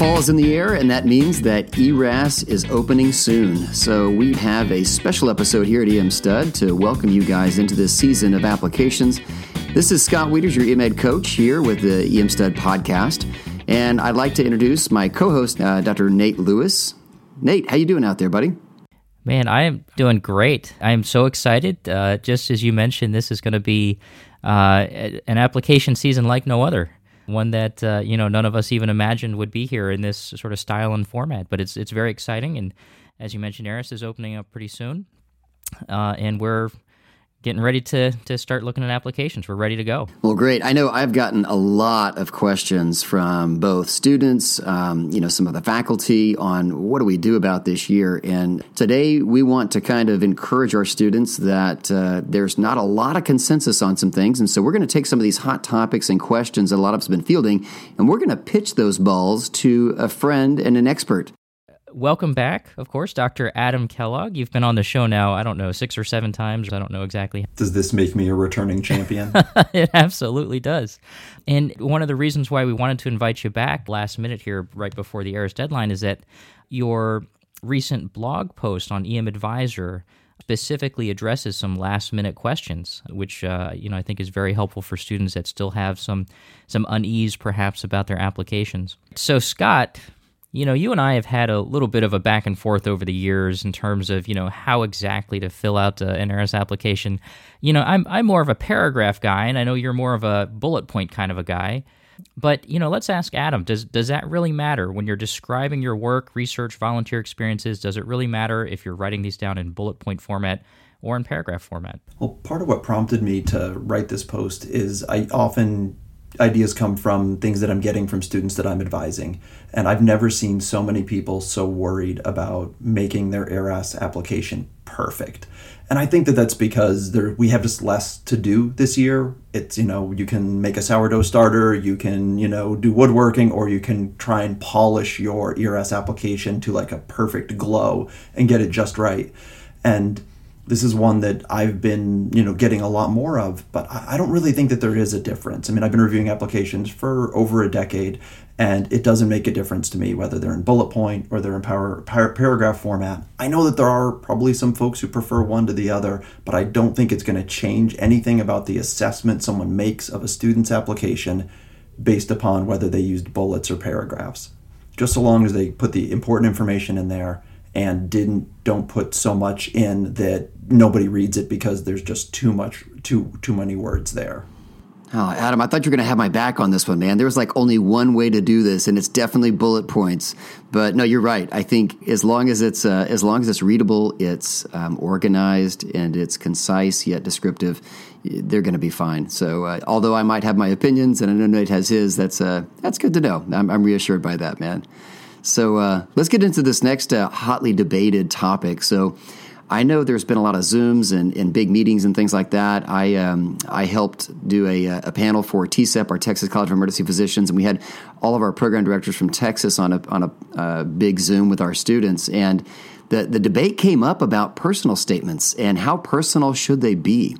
Fall is in the air, and that means that ERAS is opening soon. So, we have a special episode here at EM Stud to welcome you guys into this season of applications. This is Scott Wieters, your EMEd coach, here with the EM Stud podcast. And I'd like to introduce my co host, uh, Dr. Nate Lewis. Nate, how you doing out there, buddy? Man, I am doing great. I am so excited. Uh, just as you mentioned, this is going to be uh, an application season like no other one that uh, you know none of us even imagined would be here in this sort of style and format. But it's it's very exciting, and as you mentioned, ERAS is opening up pretty soon, uh, and we're getting ready to to start looking at applications. We're ready to go. Well, great. I know I've gotten a lot of questions from both students, um, you know, some of the faculty on what do we do about this year. And today we want to kind of encourage our students that uh, there's not a lot of consensus on some things, and so we're going to take some of these hot topics and questions that a lot of us have been fielding, and we're going to pitch those balls to a friend and an expert welcome back, of course, Dr. Adam Kellogg. You've been on the show now, I don't know, six or seven times. I don't know exactly. Does this make me a returning champion? it absolutely does. And one of the reasons why we wanted to invite you back last minute here, right before the ERAS deadline, is that your recent blog post on EM Advisor specifically addresses some last minute questions, which uh, you know I think is very helpful for students that still have some some unease perhaps about their applications. So Scott, you know, you and I have had a little bit of a back and forth over the years in terms of, you know, how exactly to fill out an ERAS application. You know, I'm, I'm more of a paragraph guy, and I know you're more of a bullet point kind of a guy. But, you know, let's ask Adam does, does that really matter when you're describing your work, research, volunteer experiences? Does it really matter if you're writing these down in bullet point format? Or in paragraph format? Well, part of what prompted me to write this post is I often ideas come from things that I'm getting from students that I'm advising. And I've never seen so many people so worried about making their ERAS application perfect. And I think that that's because there, we have just less to do this year. It's, you know, you can make a sourdough starter, you can, you know, do woodworking, or you can try and polish your ERAS application to like a perfect glow and get it just right. And this is one that I've been, you know, getting a lot more of, but I don't really think that there is a difference. I mean, I've been reviewing applications for over a decade, and it doesn't make a difference to me whether they're in bullet point or they're in power, par- paragraph format. I know that there are probably some folks who prefer one to the other, but I don't think it's going to change anything about the assessment someone makes of a student's application based upon whether they used bullets or paragraphs. Just so long as they put the important information in there and didn't don't put so much in that nobody reads it because there's just too much too too many words there. Oh, Adam, I thought you were going to have my back on this one, man. There was like only one way to do this, and it's definitely bullet points. But no, you're right. I think as long as it's uh, as long as it's readable, it's um, organized, and it's concise yet descriptive, they're going to be fine. So, uh, although I might have my opinions, and I know Nate has his, that's uh, that's good to know. I'm, I'm reassured by that, man. So uh, let's get into this next uh, hotly debated topic. So I know there's been a lot of Zooms and, and big meetings and things like that. I um, I helped do a, uh, a, panel for TCEP, our Texas College of Emergency Physicians, and we had all of our program directors from Texas on a on a uh, big Zoom with our students. And the the debate came up about personal statements and how personal should they be.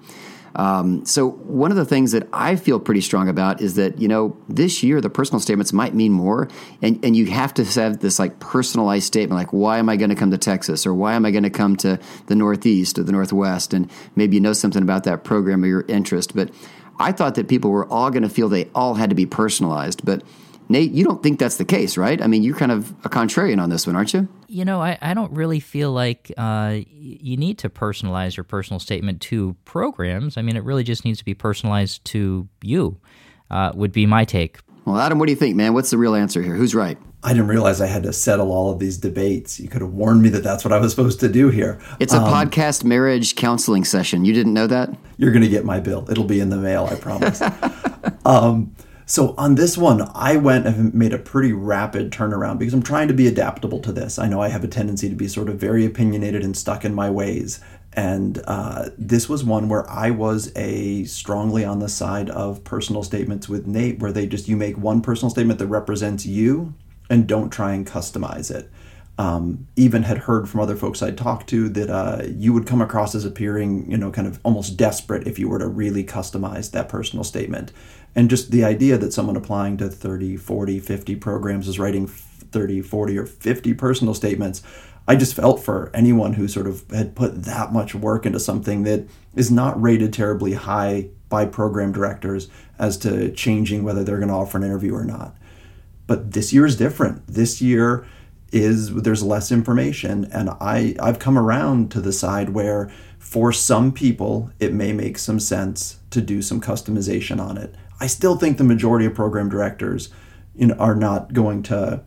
Um, so one of the things that I feel pretty strong about is that you know this year the personal statements might mean more, and and you have to have this like personalized statement like why am I going to come to Texas or why am I going to come to the Northeast or the Northwest, and maybe you know something about that program or your interest. But I thought that people were all going to feel they all had to be personalized, but Nate, you don't think that's the case, right? I mean, you're kind of a contrarian on this one, aren't you? You know, I, I don't really feel like uh, you need to personalize your personal statement to programs. I mean, it really just needs to be personalized to you, uh, would be my take. Well, Adam, what do you think, man? What's the real answer here? Who's right? I didn't realize I had to settle all of these debates. You could have warned me that that's what I was supposed to do here. It's a um, podcast marriage counseling session. You didn't know that? You're going to get my bill. It'll be in the mail, I promise. um, so on this one, I went and made a pretty rapid turnaround because I'm trying to be adaptable to this. I know I have a tendency to be sort of very opinionated and stuck in my ways. And uh, this was one where I was a strongly on the side of personal statements with Nate, where they just you make one personal statement that represents you and don't try and customize it. Um, even had heard from other folks I'd talked to that uh, you would come across as appearing, you know, kind of almost desperate if you were to really customize that personal statement and just the idea that someone applying to 30 40 50 programs is writing 30, 40, or 50 personal statements. I just felt for anyone who sort of had put that much work into something that is not rated terribly high by program directors as to changing whether they're going to offer an interview or not. But this year is different. This year is there's less information and I I've come around to the side where for some people it may make some sense to do some customization on it. I still think the majority of program directors are not going to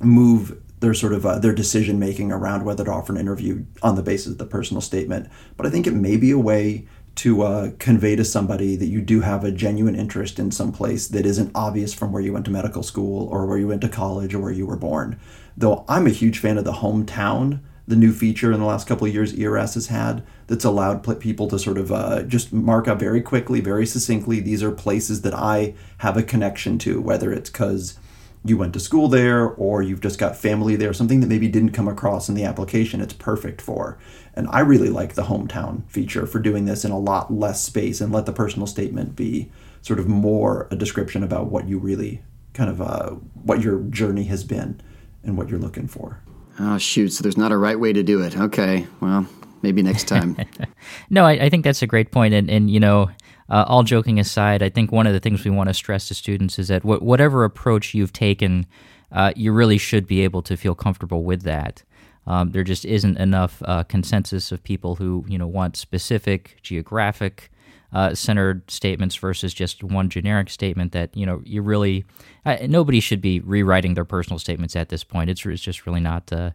move their sort of uh, their decision making around whether to offer an interview on the basis of the personal statement. But I think it may be a way to uh, convey to somebody that you do have a genuine interest in some place that isn't obvious from where you went to medical school or where you went to college or where you were born. Though I'm a huge fan of the hometown, the new feature in the last couple of years ERAS has had that's allowed people to sort of uh, just mark up very quickly, very succinctly. These are places that I have a connection to, whether it's because you went to school there or you've just got family there, something that maybe didn't come across in the application, it's perfect for. And I really like the hometown feature for doing this in a lot less space and let the personal statement be sort of more a description about what you really kind of uh, what your journey has been and what you're looking for. Oh shoot! So there's not a right way to do it. Okay, well maybe next time. no, I, I, think that's a great point, and and you know uh, all joking aside, I think one of the things we want to stress to students is that wh- whatever approach you've taken, uh, you really should be able to feel comfortable with that. Um, there just isn't enough uh, consensus of people who you know want specific geographic uh, centered statements versus just one generic statement that you know you really uh, nobody should be rewriting their personal statements at this point. It's, it's just really not uh,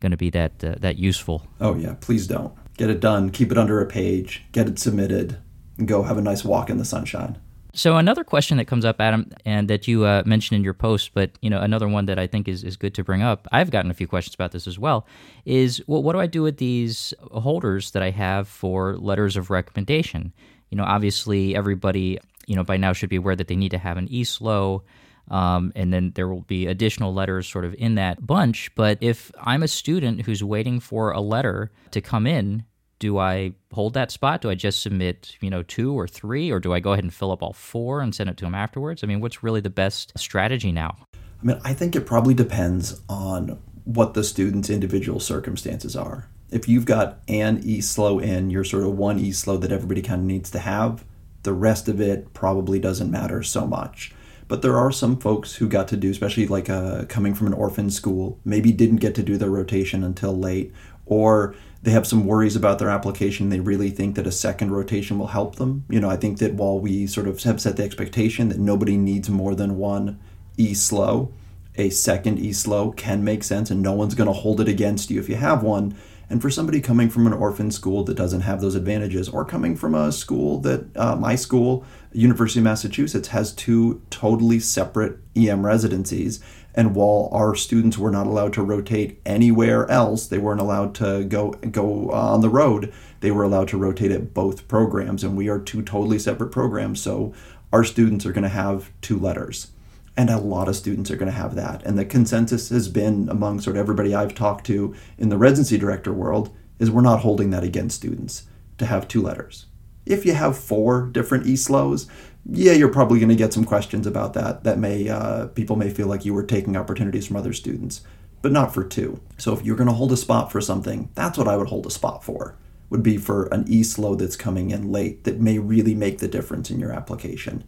going to be that that useful. Oh yeah, please don't get it done. Keep it under a page. Get it submitted and go have a nice walk in the sunshine. So another question that comes up, Adam, and that you uh, mentioned in your post, but you know another one that I think is, is good to bring up. I've gotten a few questions about this as well. Is well, what do I do with these holders that I have for letters of recommendation? You know, obviously everybody you know by now should be aware that they need to have an eSLOE. Um, and then there will be additional letters sort of in that bunch. But if I'm a student who's waiting for a letter to come in, do I hold that spot? Do I just submit, you know, two or three, or do I go ahead and fill up all four and send it to them afterwards? I mean, what's really the best strategy now? I mean, I think it probably depends on what the student's individual circumstances are. If you've got an E slow in, you're sort of one E slow that everybody kind of needs to have, the rest of it probably doesn't matter so much. But there are some folks who got to do, especially like uh, coming from an orphan school, maybe didn't get to do their rotation until late, or they have some worries about their application. They really think that a second rotation will help them. You know, I think that while we sort of have set the expectation that nobody needs more than one E slow, a second E slow can make sense and no one's going to hold it against you if you have one. And for somebody coming from an orphan school that doesn't have those advantages, or coming from a school that, uh, my school, University of Massachusetts, has two totally separate EM residencies, and while our students were not allowed to rotate anywhere else, they weren't allowed to go go on the road. They were allowed to rotate at both programs, and we are two totally separate programs. So our students are going to have two letters, and a lot of students are going to have that. And the consensus has been among sort of everybody I've talked to in the residency director world is we're not holding that against students to have two letters. If you have four different eSLOEs, yeah, you're probably going to get some questions about that. That may uh, people may feel like you were taking opportunities from other students, but not for two. So if you're going to hold a spot for something, that's what I would hold a spot for. Would be for an eSLOE that's coming in late that may really make the difference in your application.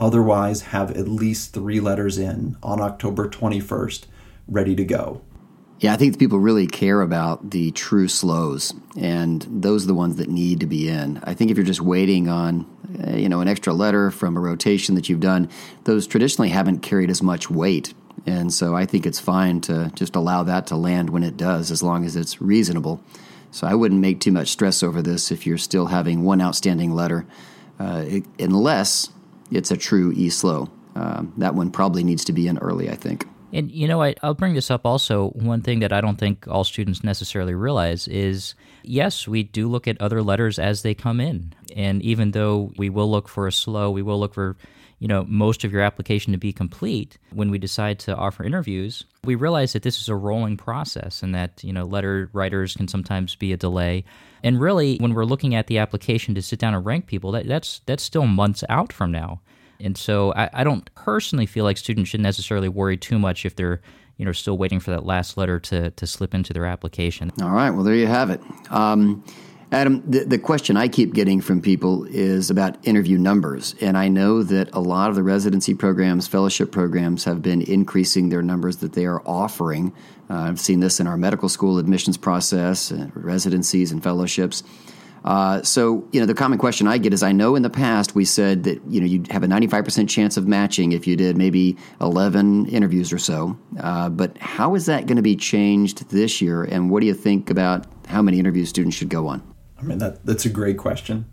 Otherwise, have at least three letters in on October 21st, ready to go. Yeah, I think people really care about the true SLOEs, and those are the ones that need to be in. I think if you're just waiting on, uh, you know, an extra letter from a rotation that you've done, those traditionally haven't carried as much weight, and so I think it's fine to just allow that to land when it does, as long as it's reasonable. So I wouldn't make too much stress over this if you're still having one outstanding letter, uh, unless it's a true eSLOE. Um, that one probably needs to be in early, I think. And you know, I, will bring this up also. One thing that I don't think all students necessarily realize is yes, we do look at other letters as they come in. And even though we will look for a SLOE, we will look for you know most of your application to be complete when we decide to offer interviews we realize that this is a rolling process and that you know letter writers can sometimes be a delay and really when we're looking at the application to sit down and rank people that, that's that's still months out from now and so I, I don't personally feel like students should necessarily worry too much if they're you know, still waiting for that last letter to, to slip into their application. All right. Well, there you have it. Um, Adam, the, the question I keep getting from people is about interview numbers. And I know that a lot of the residency programs, fellowship programs have been increasing their numbers that they are offering. Uh, I've seen this in our medical school admissions process, uh, residencies and fellowships. Uh, so, you know, the common question I get is I know in the past we said that, you know, you'd have a 95% chance of matching if you did maybe 11 interviews or so. Uh, but how is that going to be changed this year? And what do you think about how many interviews students should go on? I mean, that that's a great question.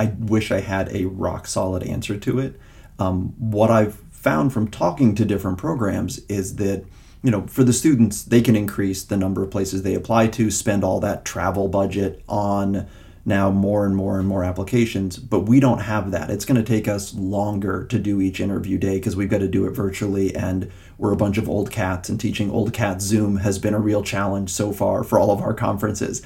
I wish I had a rock solid answer to it. Um, what I've found from talking to different programs is that you know for the students they can increase the number of places they apply to, spend all that travel budget on now more and more and more applications, but we don't have that. It's going to take us longer to do each interview day because we've got to do it virtually and we're a bunch of old cats and teaching old cats Zoom has been a real challenge so far for all of our conferences.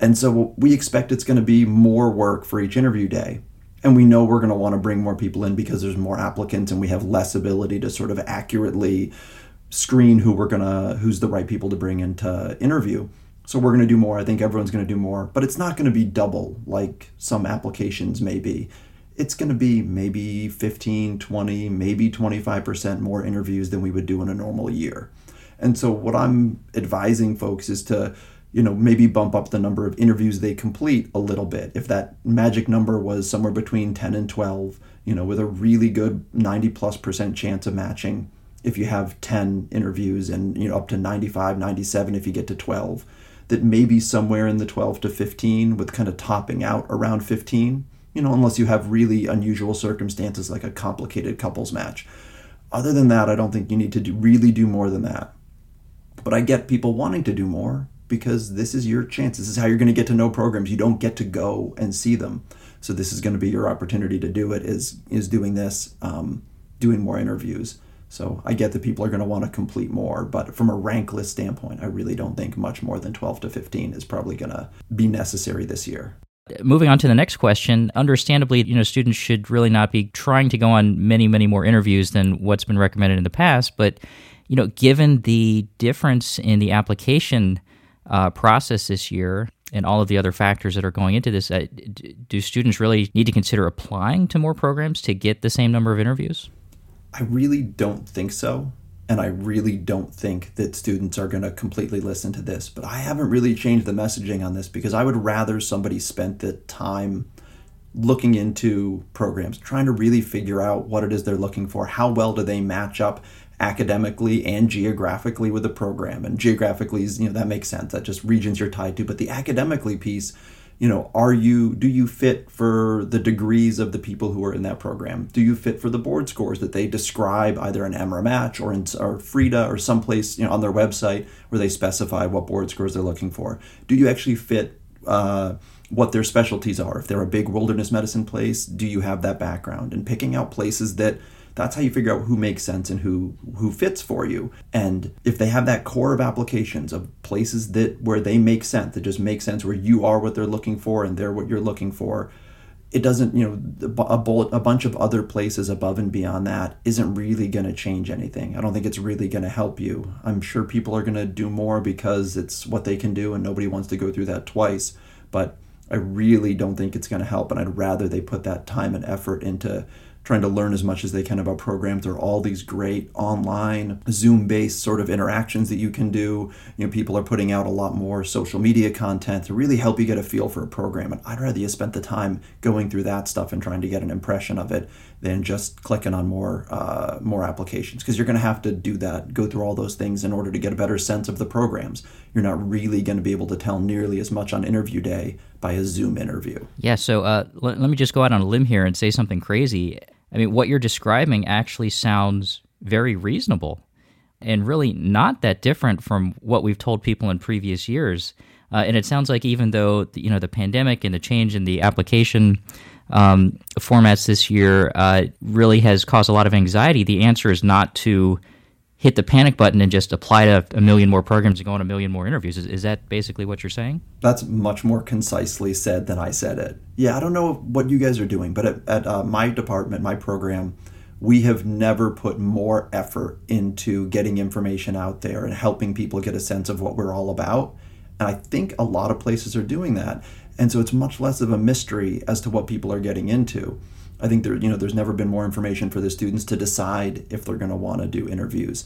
And so we expect it's going to be more work for each interview day. And we know we're going to want to bring more people in because there's more applicants and we have less ability to sort of accurately screen who we're going to who's the right people to bring into interview. So we're going to do more. I think everyone's going to do more, but it's not going to be double like some applications may be. It's going to be maybe 15, 20, maybe 25% more interviews than we would do in a normal year. And so what I'm advising folks is to, you know, maybe bump up the number of interviews they complete a little bit. If that magic number was somewhere between 10 and 12, you know, with a really good 90 plus percent chance of matching, if you have 10 interviews and, you know, up to 95, 97 if you get to 12 that maybe somewhere in the 12 to 15 with kind of topping out around 15 you know unless you have really unusual circumstances like a complicated couples match. Other than that i don't think you need to do, really do more than that. But i get people wanting to do more because this is your chance this is how you're going to get to know programs. You don't get to go and see them. So this is going to be your opportunity to do it is is doing this um, doing more interviews so I get that people are going to want to complete more, but from a rank list standpoint, I really don't think much more than 12 to 15 is probably going to be necessary this year. Moving on to the next question, understandably, you know, students should really not be trying to go on many, many more interviews than what's been recommended in the past. But, you know, given the difference in the application uh, process this year and all of the other factors that are going into this, uh, do students really need to consider applying to more programs to get the same number of interviews? I really don't think so. And I really don't think that students are going to completely listen to this. But I haven't really changed the messaging on this because I would rather somebody spent the time looking into programs, trying to really figure out what it is they're looking for. How well do they match up academically and geographically with the program? And geographically, you know, that makes sense. That just regions you're tied to. But the academically piece, you know are you do you fit for the degrees of the people who are in that program? Do you fit for the board scores that they describe either in EMRA match or in or FREIDA or someplace you know on their website where they specify what board scores they're looking for? Do you actually fit uh, what their specialties are? If they're a big wilderness medicine place do you have that background? And picking out places that that's how you figure out who makes sense and who who fits for you. And if they have that core of applications of places that where they make sense that just make sense where you are what they're looking for and they're what you're looking for it doesn't you know a, bullet, a bunch of other places above and beyond that isn't really going to change anything. I don't think it's really going to help you. I'm sure people are going to do more because it's what they can do and nobody wants to go through that twice but i really don't think it's going to help and i'd rather they put that time and effort into trying to learn as much as they can about programs. There are all these great online Zoom based sort of interactions that you can do. You know, people are putting out a lot more social media content to really help you get a feel for a program. And I'd rather you spent the time going through that stuff and trying to get an impression of it than just clicking on more uh, more applications because you're going to have to do that, go through all those things in order to get a better sense of the programs. You're not really going to be able to tell nearly as much on interview day by a Zoom interview. Yeah. So uh, let, let me just go out on a limb here and say something crazy I mean, what you're describing actually sounds very reasonable and really not that different from what we've told people in previous years. Uh, and it sounds like even though you know the pandemic and the change in the application um, formats this year uh, really has caused a lot of anxiety, the answer is not to hit the panic button and just apply to a million more programs and go on a million more interviews. Is, is that basically what you're saying? That's much more concisely said than I said it. Yeah, I don't know what you guys are doing, but at, at uh, my department, my program, we have never put more effort into getting information out there and helping people get a sense of what we're all about. And I think a lot of places are doing that. And so it's much less of a mystery as to what people are getting into. I think there, you know, there's never been more information for the students to decide if they're going to want to do interviews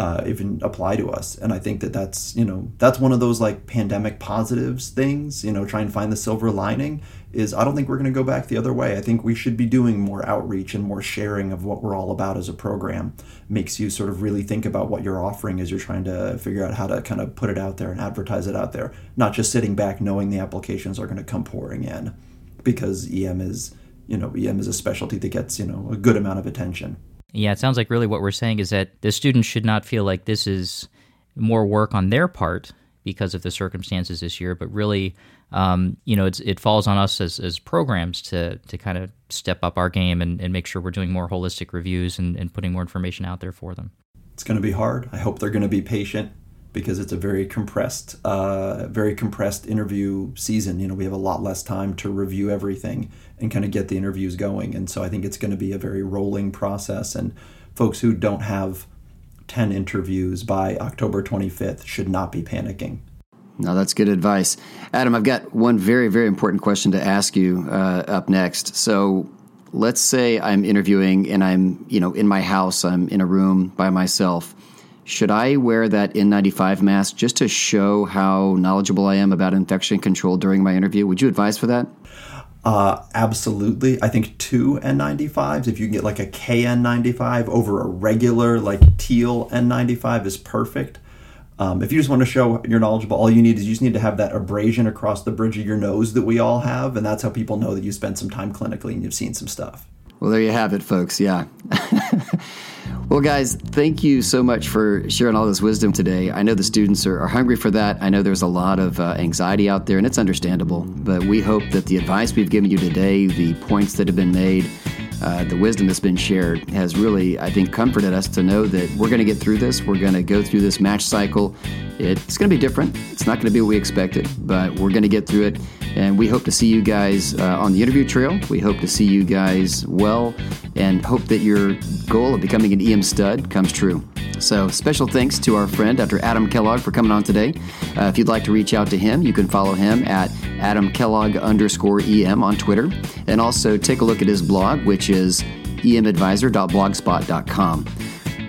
uh, even apply to us. And I think that that's you know that's one of those like pandemic positives things. You know, try and find the silver lining. Is I don't think we're going to go back the other way. I think we should be doing more outreach and more sharing of what we're all about as a program. Makes you sort of really think about what you're offering as you're trying to figure out how to kind of put it out there and advertise it out there. Not just sitting back knowing the applications are going to come pouring in, because EM is you know EM is a specialty that gets you know a good amount of attention. Yeah, it sounds like really what we're saying is that the students should not feel like this is more work on their part because of the circumstances this year, but really, um, you know, it falls on us as, as programs to to kind of step up our game and, and make sure we're doing more holistic reviews and, and putting more information out there for them. It's going to be hard. I hope they're going to be patient because it's a very compressed, uh, very compressed interview season. You know, we have a lot less time to review everything and kind of get the interviews going. And so I think it's going to be a very rolling process. And folks who don't have 10 interviews by October 25th should not be panicking. No, that's good advice. Adam, I've got one very, very important question to ask you uh, up next. So let's say I'm interviewing and I'm, you know, in my house, I'm in a room by myself should I wear that N95 mask just to show how knowledgeable I am about infection control during my interview? Would you advise for that? Uh, absolutely. I think two N95s, if you can get like a KN95 over a regular like teal N95 is perfect. Um, if you just want to show you're knowledgeable, all you need is you just need to have that abrasion across the bridge of your nose that we all have, and that's how people know that you spent some time clinically and you've seen some stuff. Well, there you have it, folks. Yeah. Well, guys, thank you so much for sharing all this wisdom today. I know the students are, are hungry for that. I know there's a lot of uh, anxiety out there, and it's understandable. But we hope that the advice we've given you today, the points that have been made, uh, the wisdom that's been shared has really, I think, comforted us to know that we're going to get through this. We're going to go through this match cycle. It's going to be different. It's not going to be what we expected, but we're going to get through it. And we hope to see you guys uh, on the interview trail. We hope to see you guys well and hope that your goal of becoming an EM stud comes true. So, special thanks to our friend, Dr. Adam Kellogg, for coming on today. Uh, if you'd like to reach out to him, you can follow him at Adam Kellogg underscore EM on Twitter. And also take a look at his blog, which is emadvisor.blogspot.com.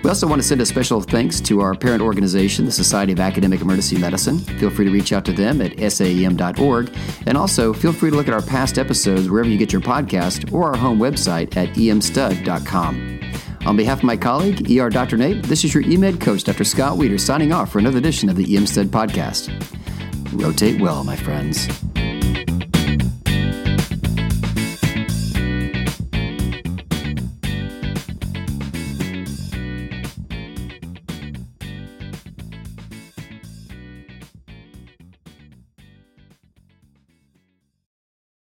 We also want to send a special thanks to our parent organization, the Society of Academic Emergency Medicine. Feel free to reach out to them at saem.org. And also, feel free to look at our past episodes wherever you get your podcast or our home website at emstud.com. On behalf of my colleague, ER Dr. Nate, this is your EMED coach, Dr. Scott Wieters, signing off for another edition of the EM Stud podcast. Rotate well, my friends.